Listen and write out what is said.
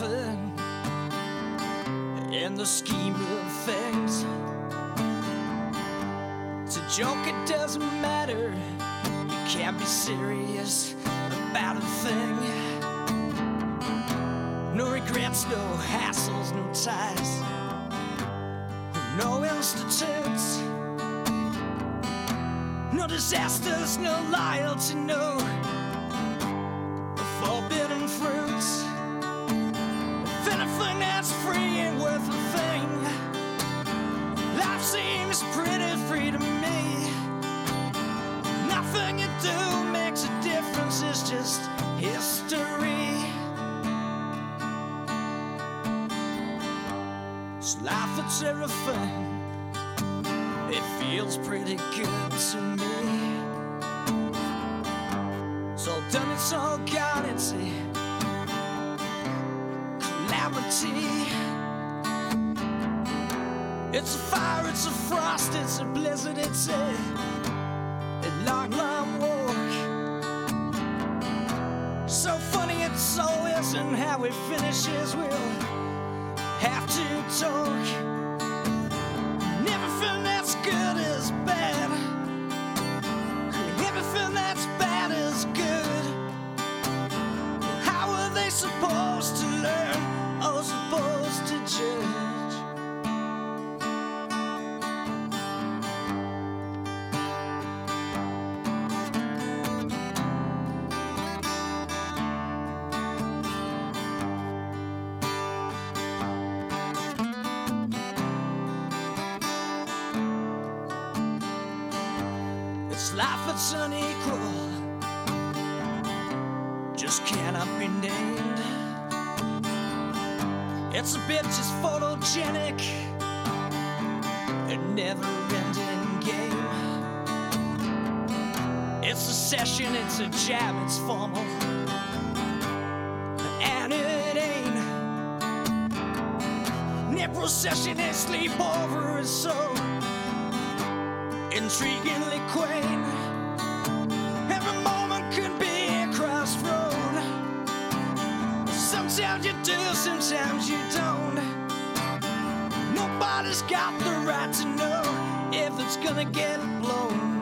nothing in the scheme of things. It's a joke, it doesn't matter. You can't be serious about a thing. No regrets, no hassles, no ties, no institutes, no disasters, no loyalty, no life seems pretty free to me. Nothing you do makes a difference, it's just history. It's life, it's everything. It feels pretty good to me. It's all done, it's all gone, it's calamity. It's a fire, it's a frost, it's a blizzard, it's a, a long, long walk. So funny it so isn't how it finishes, we'll have to talk. Never Everything that's good is bad. Everything that's bad is good. How are they supposed to learn It's life that's unequal, just cannot be named. It's a bit just photogenic, a never ending game. It's a session, it's a jam, it's formal, and it ain't. Near procession and sleepover is so intriguingly quaint. Every moment could be a crossroad. Sometimes you do, sometimes you don't. Nobody's got the right to know if it's gonna get blown